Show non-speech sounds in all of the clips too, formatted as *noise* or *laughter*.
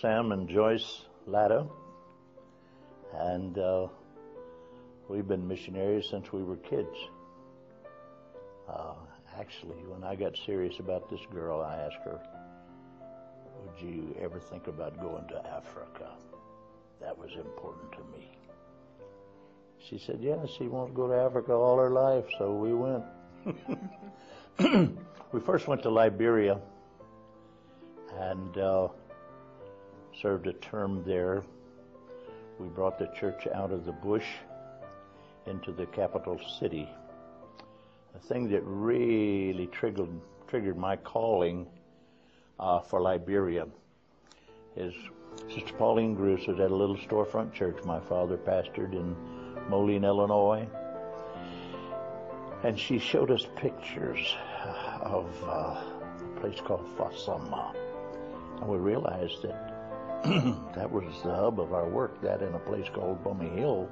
Sam and Joyce Latta, and uh, we've been missionaries since we were kids. Uh, actually, when I got serious about this girl, I asked her, Would you ever think about going to Africa? That was important to me. She said, Yeah, she wants to go to Africa all her life, so we went. *laughs* we first went to Liberia and uh, served a term there. We brought the church out of the bush into the capital city. The thing that really triggered triggered my calling uh, for Liberia is Sister Pauline Gruss was at a little storefront church my father pastored in Moline, Illinois. And she showed us pictures of uh, a place called Fasama. And we realized that *clears throat* that was the hub of our work, that in a place called Bomi Hill,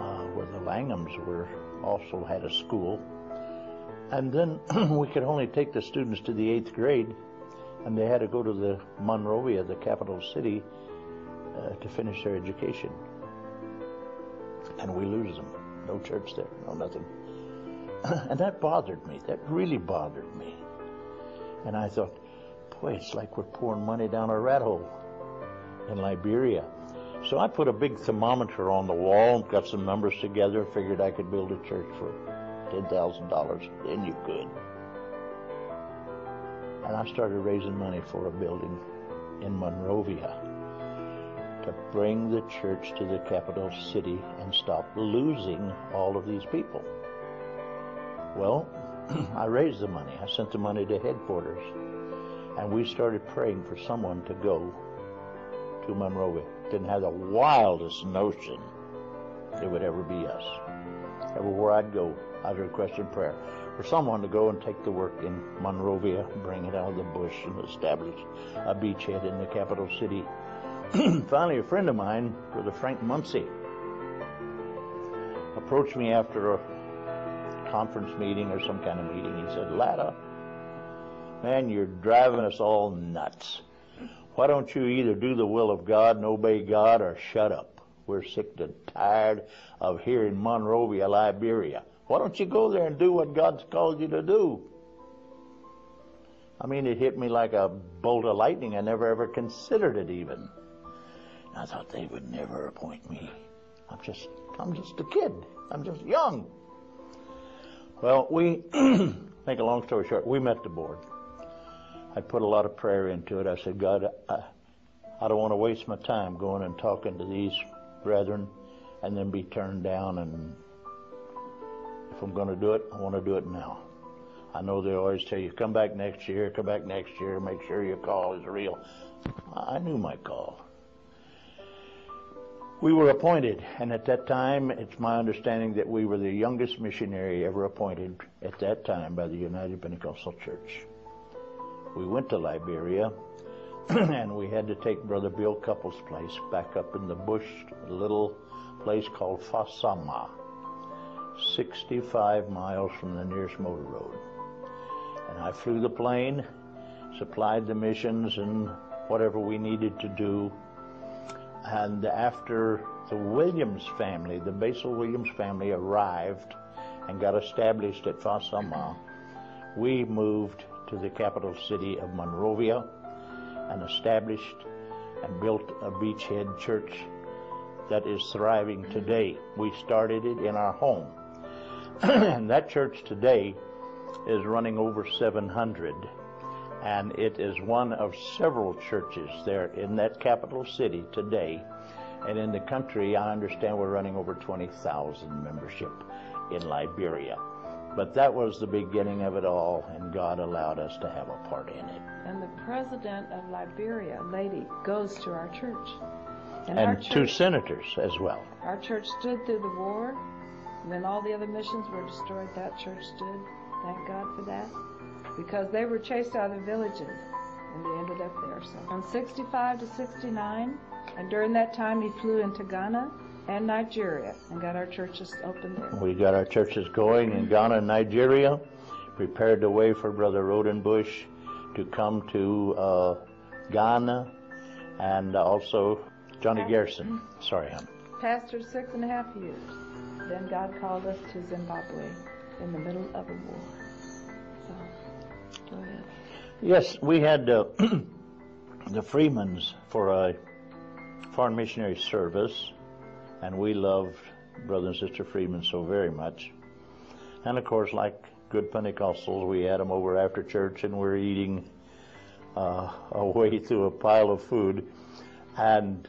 uh, where the Langhams were also had a school. And then *clears throat* we could only take the students to the eighth grade, and they had to go to the Monrovia, the capital city, uh, to finish their education. And we lose them. No church there, no nothing. *clears throat* and that bothered me. That really bothered me. And I thought, boy, it's like we're pouring money down a rat hole in Liberia. So I put a big thermometer on the wall and got some numbers together, figured I could build a church for $10,000. Then you could. And I started raising money for a building in Monrovia to bring the church to the capital city and stop losing all of these people. Well, *clears throat* I raised the money. I sent the money to headquarters. And we started praying for someone to go to Monrovia. Didn't have the wildest notion it would ever be us. Everywhere I'd go, I'd request in prayer for someone to go and take the work in Monrovia, bring it out of the bush, and establish a beachhead in the capital city. *clears throat* Finally, a friend of mine, Brother Frank Muncie, approached me after a conference meeting or some kind of meeting. He said, Latta, man, you're driving us all nuts. Why don't you either do the will of God and obey God or shut up? We're sick and tired of hearing Monrovia, Liberia. Why don't you go there and do what God's called you to do? I mean, it hit me like a bolt of lightning. I never ever considered it even. I thought they would never appoint me. I'm just, I'm just a kid. I'm just young. Well, we, *clears throat* make a long story short, we met the board. I put a lot of prayer into it. I said, God, I, I don't want to waste my time going and talking to these brethren and then be turned down. And if I'm going to do it, I want to do it now. I know they always tell you, come back next year, come back next year, make sure your call is real. I knew my call. We were appointed, and at that time, it's my understanding that we were the youngest missionary ever appointed at that time by the United Pentecostal Church. We went to Liberia, *clears throat* and we had to take Brother Bill Couples' place back up in the bush, a little place called Fasama, 65 miles from the nearest motor road. And I flew the plane, supplied the missions and whatever we needed to do. And after the Williams family, the Basil Williams family arrived and got established at Fasama, we moved to the capital city of Monrovia and established and built a beachhead church that is thriving today. We started it in our home. *clears throat* and that church today is running over 700 and it is one of several churches there in that capital city today. And in the country, I understand we're running over 20,000 membership in Liberia. But that was the beginning of it all, and God allowed us to have a part in it. And the president of Liberia, lady, goes to our church. And, and two church, senators as well. Our church stood through the war. And then all the other missions were destroyed. That church stood. Thank God for that. Because they were chased out of the villages. And they ended up there. So from 65 to 69, and during that time he flew into Ghana and Nigeria and got our churches open there. We got our churches going in Ghana and Nigeria, prepared the way for Brother Rodenbush to come to uh, Ghana and also Johnny Garrison. Sorry, hon. Pastored six and a half years. Then God called us to Zimbabwe in the middle of a war. So, go ahead. Yes, we had uh, *clears throat* the Freemans for a foreign missionary service, and we loved Brother and Sister Freeman so very much. And of course, like good Pentecostals, we had them over after church, and we're eating uh, *laughs* a way through a pile of food. And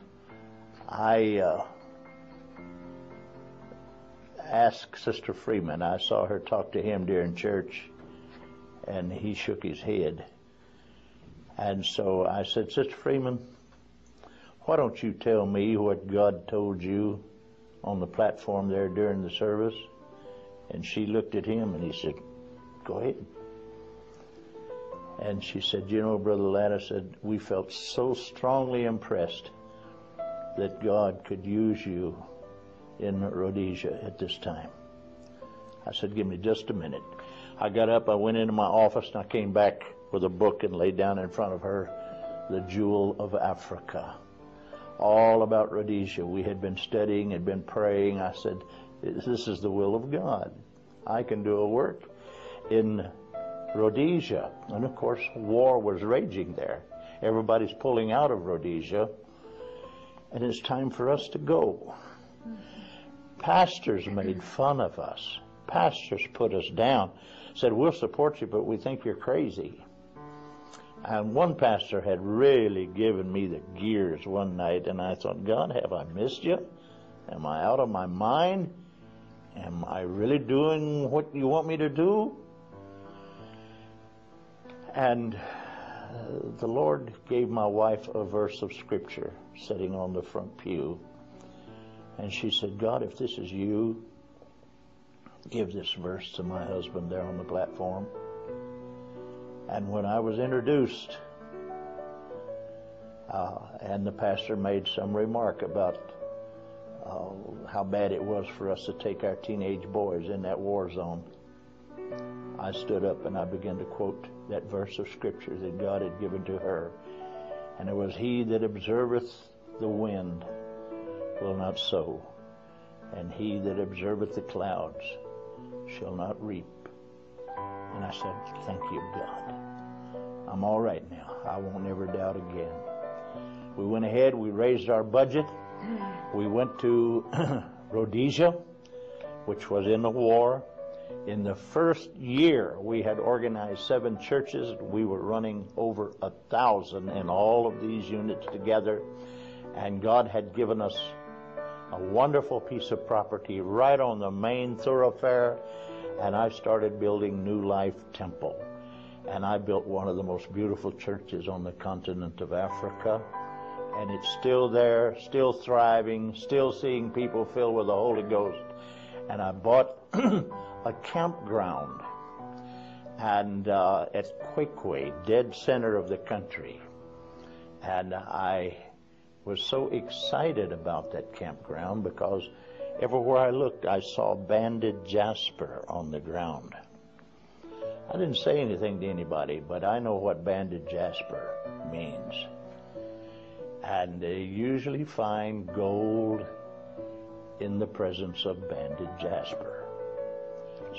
I uh, asked Sister Freeman, I saw her talk to him during church, and he shook his head. And so I said, Sister Freeman, why don't you tell me what God told you on the platform there during the service? And she looked at him and he said, Go ahead. And she said, You know, Brother Latta said, we felt so strongly impressed that God could use you in Rhodesia at this time. I said, Give me just a minute. I got up, I went into my office, and I came back with a book and laid down in front of her The Jewel of Africa. All about Rhodesia. We had been studying, had been praying. I said, This is the will of God. I can do a work in Rhodesia. And of course, war was raging there. Everybody's pulling out of Rhodesia. And it's time for us to go. Pastors made fun of us. Pastors put us down. Said, We'll support you, but we think you're crazy. And one pastor had really given me the gears one night, and I thought, God, have I missed you? Am I out of my mind? Am I really doing what you want me to do? And uh, the Lord gave my wife a verse of Scripture sitting on the front pew. And she said, God, if this is you, give this verse to my husband there on the platform. And when I was introduced, uh, and the pastor made some remark about uh, how bad it was for us to take our teenage boys in that war zone, I stood up and I began to quote that verse of scripture that God had given to her. And it was, He that observeth the wind will not sow, and he that observeth the clouds shall not reap. And I said, Thank you, God. I'm all right now. I won't ever doubt again. We went ahead, we raised our budget. We went to *clears throat* Rhodesia, which was in the war. In the first year, we had organized seven churches. We were running over a thousand in all of these units together. And God had given us a wonderful piece of property right on the main thoroughfare. And I started building New Life Temple. And I built one of the most beautiful churches on the continent of Africa. And it's still there, still thriving, still seeing people filled with the Holy Ghost. And I bought *clears throat* a campground and uh, at Kwekwe, dead center of the country. And I was so excited about that campground because everywhere I looked, I saw banded jasper on the ground. I didn't say anything to anybody, but I know what banded jasper means. And they usually find gold in the presence of banded jasper.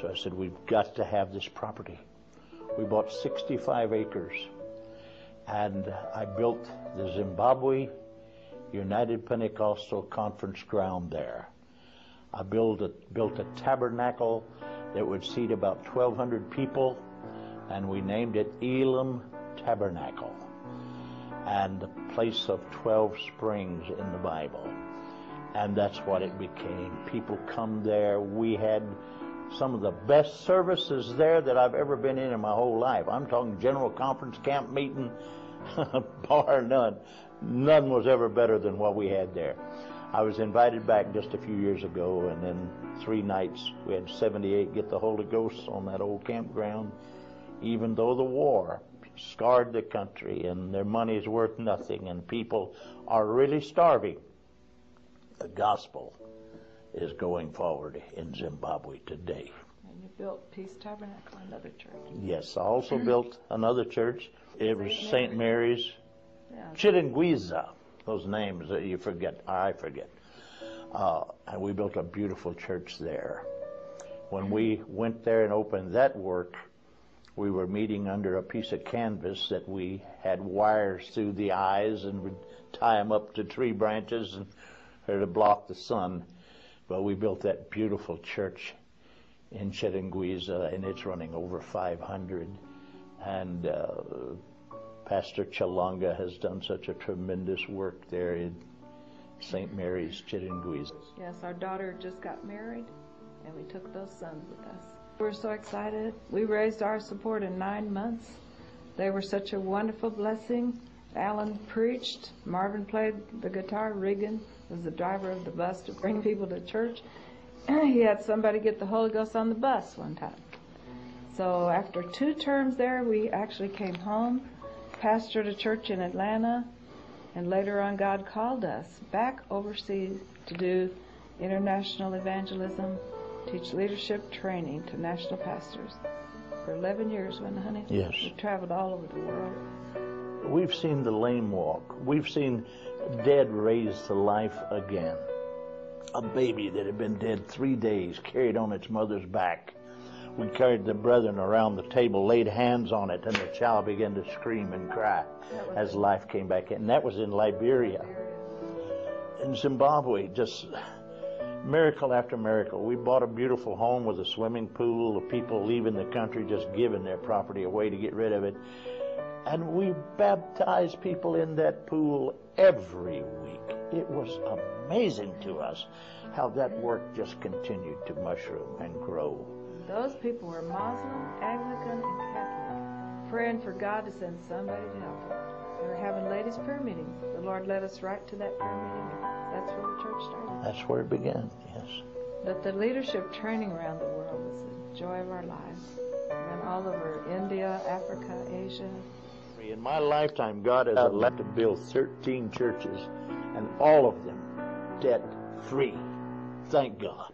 So I said, we've got to have this property. We bought 65 acres and I built the Zimbabwe United Pentecostal Conference ground there. I built a, built a tabernacle that would seat about 1,200 people, and we named it Elim Tabernacle, and the place of 12 springs in the Bible. And that's what it became. People come there. We had some of the best services there that I've ever been in in my whole life. I'm talking general conference, camp meeting, *laughs* bar none. None was ever better than what we had there. I was invited back just a few years ago, and then three nights we had 78 get the Holy Ghost on that old campground, even though the war scarred the country and their money is worth nothing and people are really starving. The gospel is going forward in Zimbabwe today. And you built Peace Tabernacle, another church. Yes, I also *clears throat* built another church. It was Saint St. Mary's Yeah. Chitungwiza. Those names that you forget, I forget. Uh, and we built a beautiful church there. When we went there and opened that work, we were meeting under a piece of canvas that we had wires through the eyes and would tie them up to tree branches and to block the sun. But we built that beautiful church in Chitungwiza, and it's running over 500. And uh, Pastor Chalanga has done such a tremendous work there in St. Mary's, Chitungwiza. Yes, our daughter just got married, and we took those sons with us. We're so excited. We raised our support in nine months. They were such a wonderful blessing. Alan preached, Marvin played the guitar, Regan was the driver of the bus to bring people to church. *clears throat* he had somebody get the Holy Ghost on the bus one time. So after two terms there, we actually came home, pastored a church in Atlanta, and later on God called us back overseas to do international evangelism, teach leadership training to national pastors. For 11 years, it, honey? Yes. We traveled all over the world. We've seen the lame walk. We've seen dead raised to life again. A baby that had been dead three days carried on its mother's back. We carried the brethren around the table, laid hands on it, and the child began to scream and cry as life came back in. And that was in Liberia. In Zimbabwe, just miracle after miracle. We bought a beautiful home with a swimming pool, of people leaving the country just giving their property away to get rid of it. And we baptized people in that pool every week. It was amazing to us how that work just continued to mushroom and grow. Those people were Muslim, Anglican, and Catholic, praying for God to send somebody to help them. They were having ladies' prayer meetings. The Lord led us right to that prayer meeting. That's where the church started. That's where it began, yes. But the leadership training around the world was the joy of our lives. And all over India, Africa, Asia. In my lifetime, God has allowed to build 13 churches, and all of them debt free. Thank God.